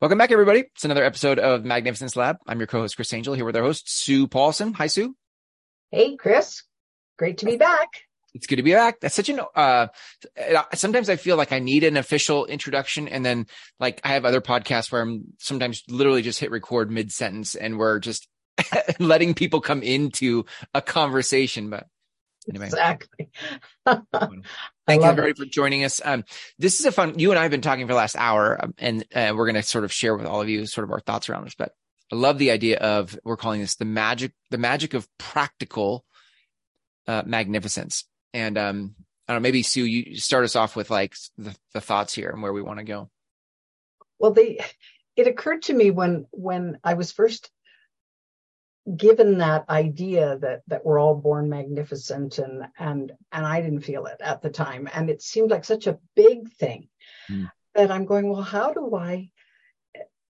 Welcome back, everybody. It's another episode of Magnificence Lab. I'm your co-host, Chris Angel, here with our host, Sue Paulson. Hi, Sue. Hey, Chris. Great to be back. It's good to be back. That's such an, uh, sometimes I feel like I need an official introduction. And then like I have other podcasts where I'm sometimes literally just hit record mid sentence and we're just letting people come into a conversation. But Anyway. Exactly. Thank you everybody it. for joining us. Um, this is a fun, you and I have been talking for the last hour um, and uh, we're going to sort of share with all of you sort of our thoughts around this, but I love the idea of, we're calling this the magic, the magic of practical, uh, magnificence. And, um, I don't know, maybe Sue, you start us off with like the, the thoughts here and where we want to go. Well, they, it occurred to me when, when I was first given that idea that that we're all born magnificent and and and I didn't feel it at the time and it seemed like such a big thing mm. that I'm going well how do I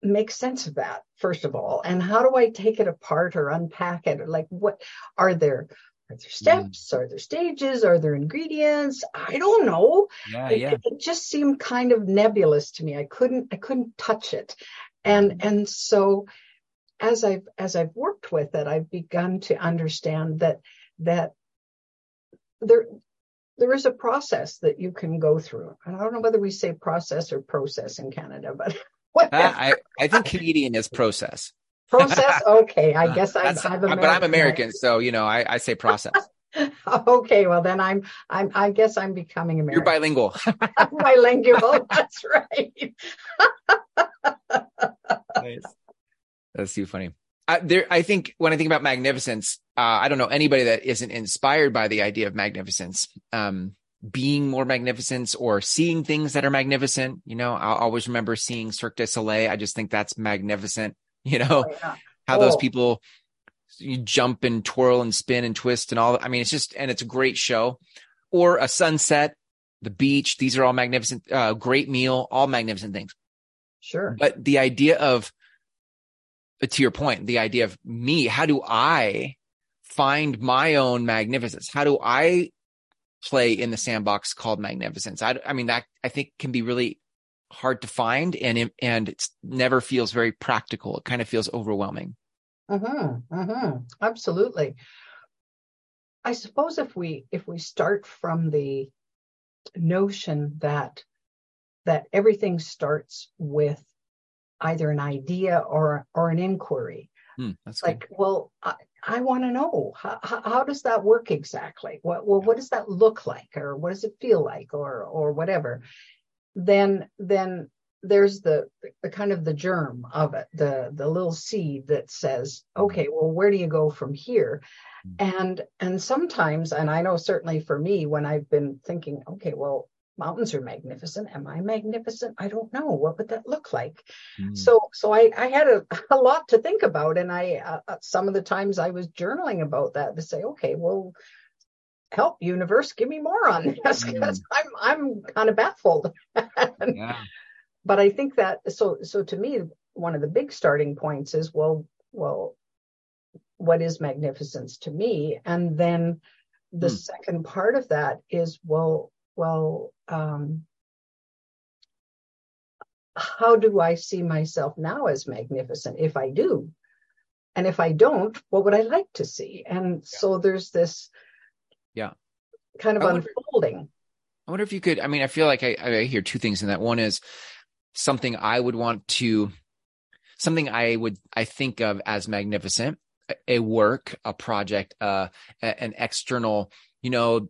make sense of that first of all and how do I take it apart or unpack it or like what are there are there steps mm. are there stages are there ingredients I don't know yeah, it, yeah. it just seemed kind of nebulous to me I couldn't I couldn't touch it and mm. and so as I've as I've worked with it, I've begun to understand that that there there is a process that you can go through. And I don't know whether we say process or process in Canada, but uh, I I think Canadian is process. Process, okay. I uh, guess I, I'm, but I'm American, so you know I, I say process. okay, well then I'm I'm I guess I'm becoming American. You're bilingual. bilingual. That's right. nice. That's too funny. I, there, I think when I think about magnificence, uh, I don't know anybody that isn't inspired by the idea of magnificence, um, being more magnificent or seeing things that are magnificent. You know, I'll always remember seeing Cirque du Soleil. I just think that's magnificent. You know, oh, yeah. how those people you jump and twirl and spin and twist and all. I mean, it's just, and it's a great show or a sunset, the beach. These are all magnificent, uh, great meal, all magnificent things. Sure. But the idea of to your point, the idea of me, how do I find my own magnificence? How do I play in the sandbox called magnificence? I, I mean, that I think can be really hard to find and, and it never feels very practical. It kind of feels overwhelming. Mm-hmm, mm-hmm. Absolutely. I suppose if we, if we start from the notion that, that everything starts with either an idea or or an inquiry. Hmm, that's like, well, I, I want to know how, how does that work exactly? What well, what does that look like, or what does it feel like, or or whatever? Then then there's the, the kind of the germ of it, the the little seed that says, hmm. okay, well, where do you go from here? Hmm. And and sometimes, and I know certainly for me, when I've been thinking, okay, well, mountains are magnificent. Am I magnificent? I don't know. What would that look like? Mm. So, so I, I had a, a lot to think about. And I, uh, uh some of the times I was journaling about that to say, okay, well, help universe, give me more on this because mm. I'm, I'm kind of baffled. yeah. But I think that, so, so to me, one of the big starting points is, well, well, what is magnificence to me? And then the mm. second part of that is, well, well, um, how do I see myself now as magnificent if I do? And if I don't, what would I like to see? And yeah. so there's this yeah kind of I wonder, unfolding. I wonder if you could, I mean, I feel like I, I hear two things in that. One is something I would want to, something I would, I think of as magnificent, a work, a project, uh, an external, you know,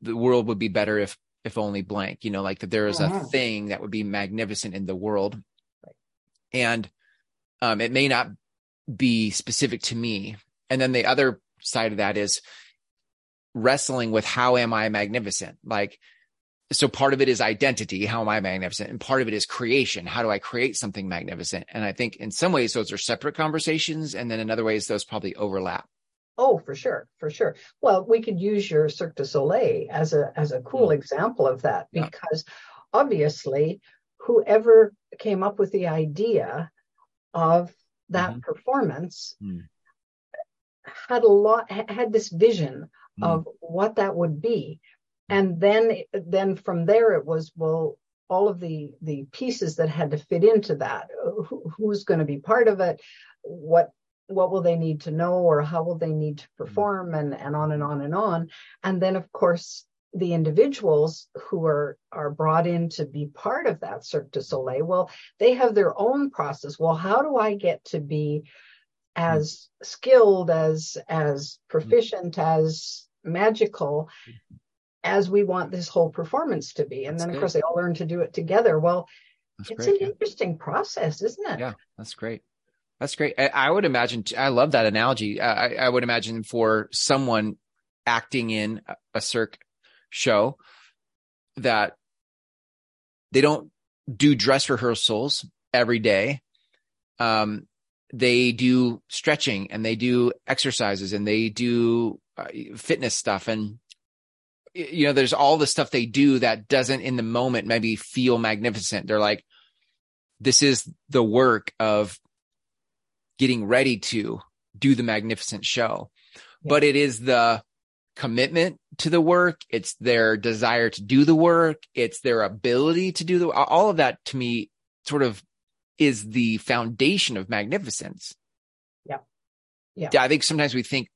the world would be better if if only blank you know like that there is uh-huh. a thing that would be magnificent in the world. Right. and um it may not be specific to me. And then the other side of that is wrestling with how am i magnificent? Like so part of it is identity how am i magnificent? And part of it is creation how do i create something magnificent? And i think in some ways those are separate conversations and then in other ways those probably overlap Oh, for sure, for sure. Well, we could use your Cirque du Soleil as a as a cool mm. example of that because yeah. obviously, whoever came up with the idea of that mm-hmm. performance mm. had a lot had this vision mm. of what that would be, and then then from there it was well all of the the pieces that had to fit into that Who, who's going to be part of it what what will they need to know or how will they need to mm-hmm. perform and and on and on and on and then of course the individuals who are are brought in to be part of that Cirque du Soleil, well, they have their own process. Well, how do I get to be mm-hmm. as skilled, as as mm-hmm. proficient, as magical as we want this whole performance to be? And that's then, of course, they all learn to do it together. Well, that's it's great, an yeah. interesting process, isn't it? Yeah, that's great. That's great. I, I would imagine. I love that analogy. I, I would imagine for someone acting in a Cirque show that they don't do dress rehearsals every day. Um, they do stretching and they do exercises and they do uh, fitness stuff and you know there's all the stuff they do that doesn't in the moment maybe feel magnificent they're like this is the work of getting ready to do the magnificent show yeah. but it is the commitment to the work. It's their desire to do the work. It's their ability to do the, all of that to me sort of is the foundation of magnificence. Yeah. Yeah. I think sometimes we think,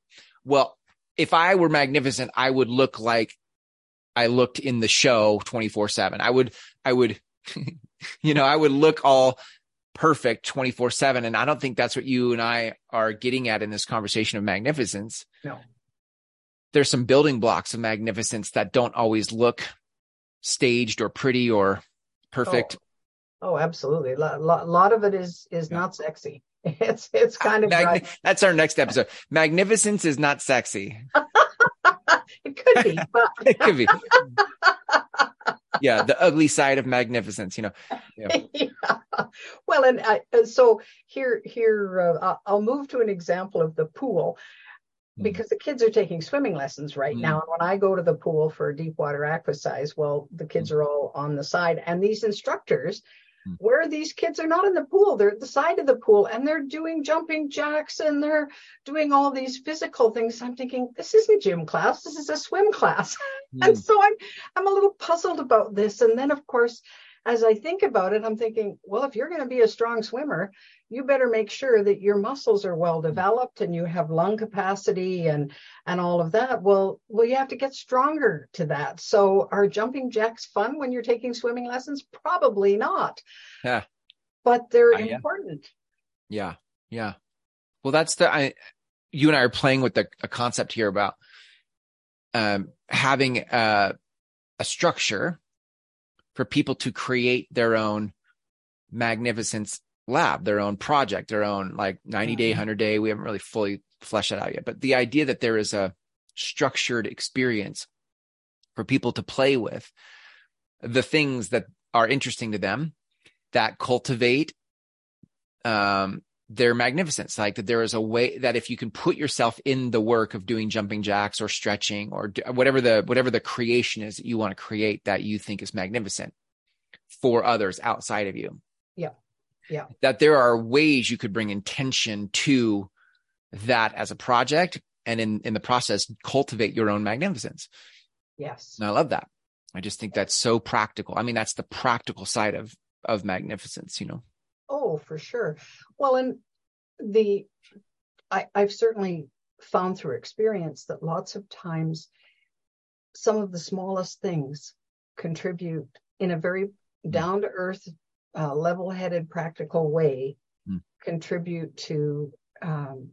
well, if I were magnificent, I would look like I looked in the show 24 seven. I would, I would, you know, I would look all perfect 24 seven. And I don't think that's what you and I are getting at in this conversation of magnificence. No there's some building blocks of magnificence that don't always look staged or pretty or perfect. Oh, oh absolutely. A lot, lot, of it is is yeah. not sexy. It's it's kind of Magni- that's our next episode. Magnificence is not sexy. it could be, but it could be. yeah, the ugly side of magnificence, you know. Yeah. yeah. Well, and I, so here, here, uh, I'll move to an example of the pool. Mm. because the kids are taking swimming lessons right mm. now. And when I go to the pool for deep water aquasize, well, the kids mm. are all on the side. And these instructors, mm. where these kids are not in the pool, they're at the side of the pool and they're doing jumping jacks and they're doing all these physical things. I'm thinking, this isn't gym class, this is a swim class. and mm. so I'm I'm a little puzzled about this. And then of course, as I think about it, I'm thinking, well, if you're going to be a strong swimmer, you better make sure that your muscles are well developed and you have lung capacity and and all of that. Well, well, you have to get stronger to that. So, are jumping jacks fun when you're taking swimming lessons? Probably not. Yeah, but they're uh, important. Yeah, yeah. Well, that's the I. You and I are playing with the a concept here about um, having a, a structure for people to create their own magnificence lab, their own project, their own like 90 day, 100 mm-hmm. day. We haven't really fully fleshed that out yet, but the idea that there is a structured experience for people to play with the things that are interesting to them that cultivate um, their magnificence like that there is a way that if you can put yourself in the work of doing jumping jacks or stretching or whatever the whatever the creation is that you want to create that you think is magnificent for others outside of you. Yeah. Yeah. That there are ways you could bring intention to that as a project and in in the process cultivate your own magnificence. Yes. And i love that. I just think that's so practical. I mean that's the practical side of of magnificence you know Oh, for sure. Well, and the I, I've certainly found through experience that lots of times some of the smallest things contribute in a very mm. down to earth, uh, level headed, practical way, mm. contribute to um,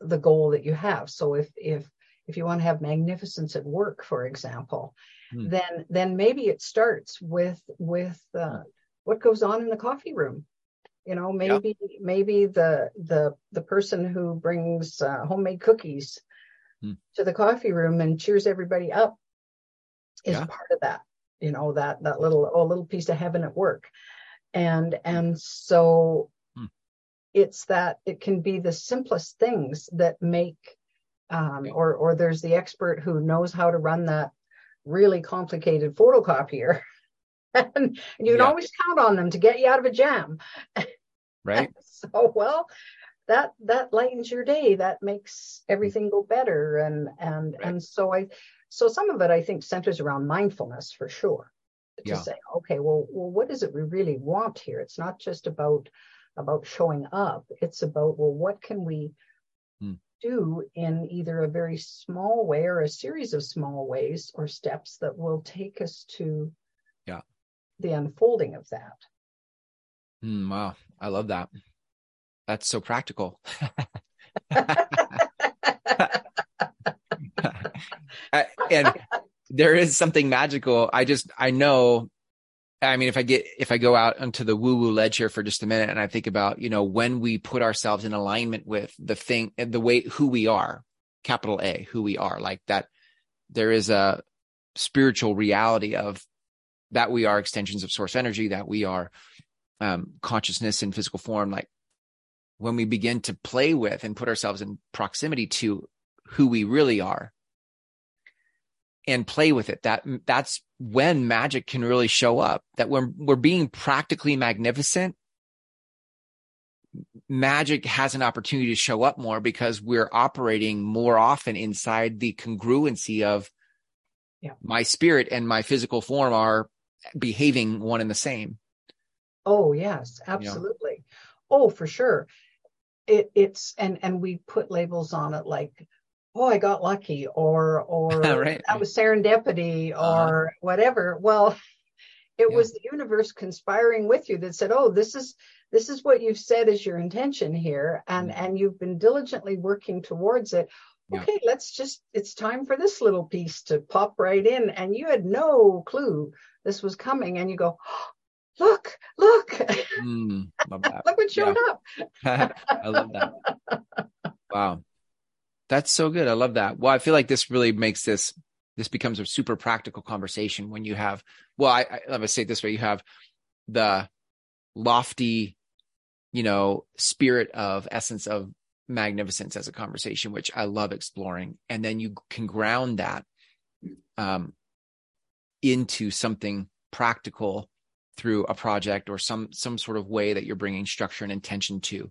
the goal that you have. So if if if you want to have magnificence at work, for example, mm. then then maybe it starts with with uh, what goes on in the coffee room you know maybe yeah. maybe the the the person who brings uh, homemade cookies hmm. to the coffee room and cheers everybody up is yeah. part of that you know that that little oh little piece of heaven at work and and so hmm. it's that it can be the simplest things that make um, or or there's the expert who knows how to run that really complicated photocopier and you can yeah. always count on them to get you out of a jam. Right. so well, that that lightens your day. That makes everything go better. And and right. and so I so some of it I think centers around mindfulness for sure. to say, okay, well, well, what is it we really want here? It's not just about about showing up. It's about, well, what can we hmm. do in either a very small way or a series of small ways or steps that will take us to yeah the unfolding of that. Mm, wow, I love that. That's so practical. and there is something magical. I just I know I mean, if I get, if I go out onto the woo woo ledge here for just a minute and I think about, you know, when we put ourselves in alignment with the thing the way who we are, capital A, who we are, like that, there is a spiritual reality of that we are extensions of source energy, that we are um, consciousness in physical form. Like when we begin to play with and put ourselves in proximity to who we really are, and play with it. That that's when magic can really show up. That when we're being practically magnificent, magic has an opportunity to show up more because we're operating more often inside the congruency of yeah. my spirit and my physical form are behaving one and the same. Oh yes, absolutely. You know? Oh, for sure. It, it's and and we put labels on it like oh i got lucky or or right. that was serendipity uh-huh. or uh-huh. whatever well it yeah. was the universe conspiring with you that said oh this is this is what you've said is your intention here and mm-hmm. and you've been diligently working towards it okay yeah. let's just it's time for this little piece to pop right in and you had no clue this was coming and you go oh, look look mm, look what showed yeah. up i love that wow that's so good. I love that. Well, I feel like this really makes this this becomes a super practical conversation when you have well, I, I let me say it this way: you have the lofty, you know, spirit of essence of magnificence as a conversation, which I love exploring, and then you can ground that um, into something practical through a project or some some sort of way that you're bringing structure and intention to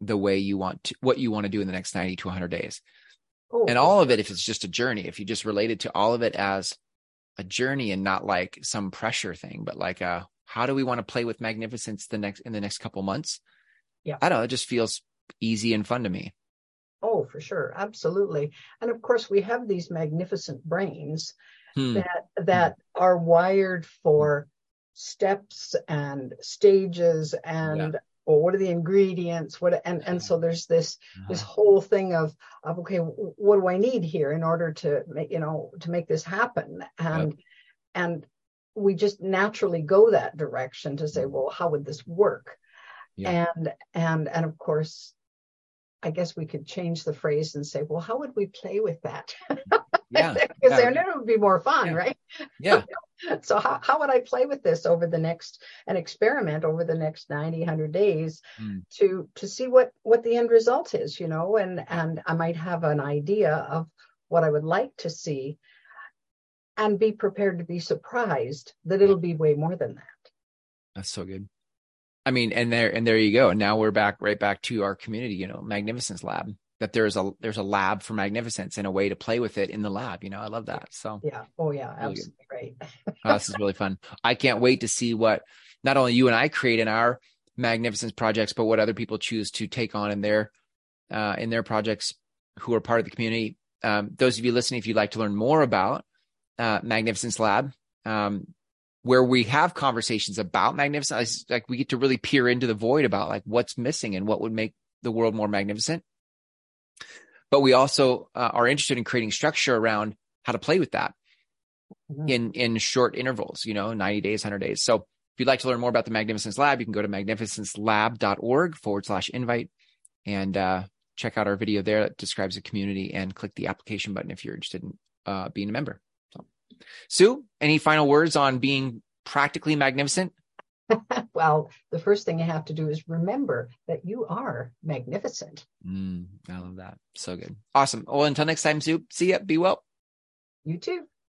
the way you want to, what you want to do in the next 90 to 100 days. And all of it, if it's just a journey, if you just relate it to all of it as a journey and not like some pressure thing, but like a, how do we want to play with magnificence the next, in the next couple months? Yeah. I don't know. It just feels easy and fun to me. Oh, for sure. Absolutely. And of course we have these magnificent brains hmm. that, that hmm. are wired for steps and stages and yeah well what are the ingredients what and and so there's this uh-huh. this whole thing of of okay what do i need here in order to make you know to make this happen and yep. and we just naturally go that direction to say mm-hmm. well how would this work and and and of course i guess we could change the phrase and say well how would we play with that? Yeah. Because yeah. then it would be more fun yeah. right? Yeah. So how, how would i play with this over the next an experiment over the next 90 100 days mm. to to see what what the end result is you know? And and i might have an idea of what i would like to see and be prepared to be surprised that it'll be way more than that. That's so good i mean and there and there you go and now we're back right back to our community you know magnificence lab that there's a there's a lab for magnificence and a way to play with it in the lab. You know, I love that. So yeah, oh yeah, really absolutely great. oh, this is really fun. I can't wait to see what not only you and I create in our magnificence projects, but what other people choose to take on in their uh, in their projects who are part of the community. Um, those of you listening, if you'd like to learn more about uh, Magnificence Lab, um, where we have conversations about magnificence, like we get to really peer into the void about like what's missing and what would make the world more magnificent. But we also uh, are interested in creating structure around how to play with that mm-hmm. in in short intervals you know 90 days 100 days. So if you'd like to learn more about the magnificence lab you can go to magnificencelab.org forward slash invite and uh, check out our video there that describes the community and click the application button if you're interested in uh, being a member sue any final words on being practically magnificent well, the first thing you have to do is remember that you are magnificent. Mm, I love that. So good. Awesome. Well, until next time, Sue, see ya. Be well. You too.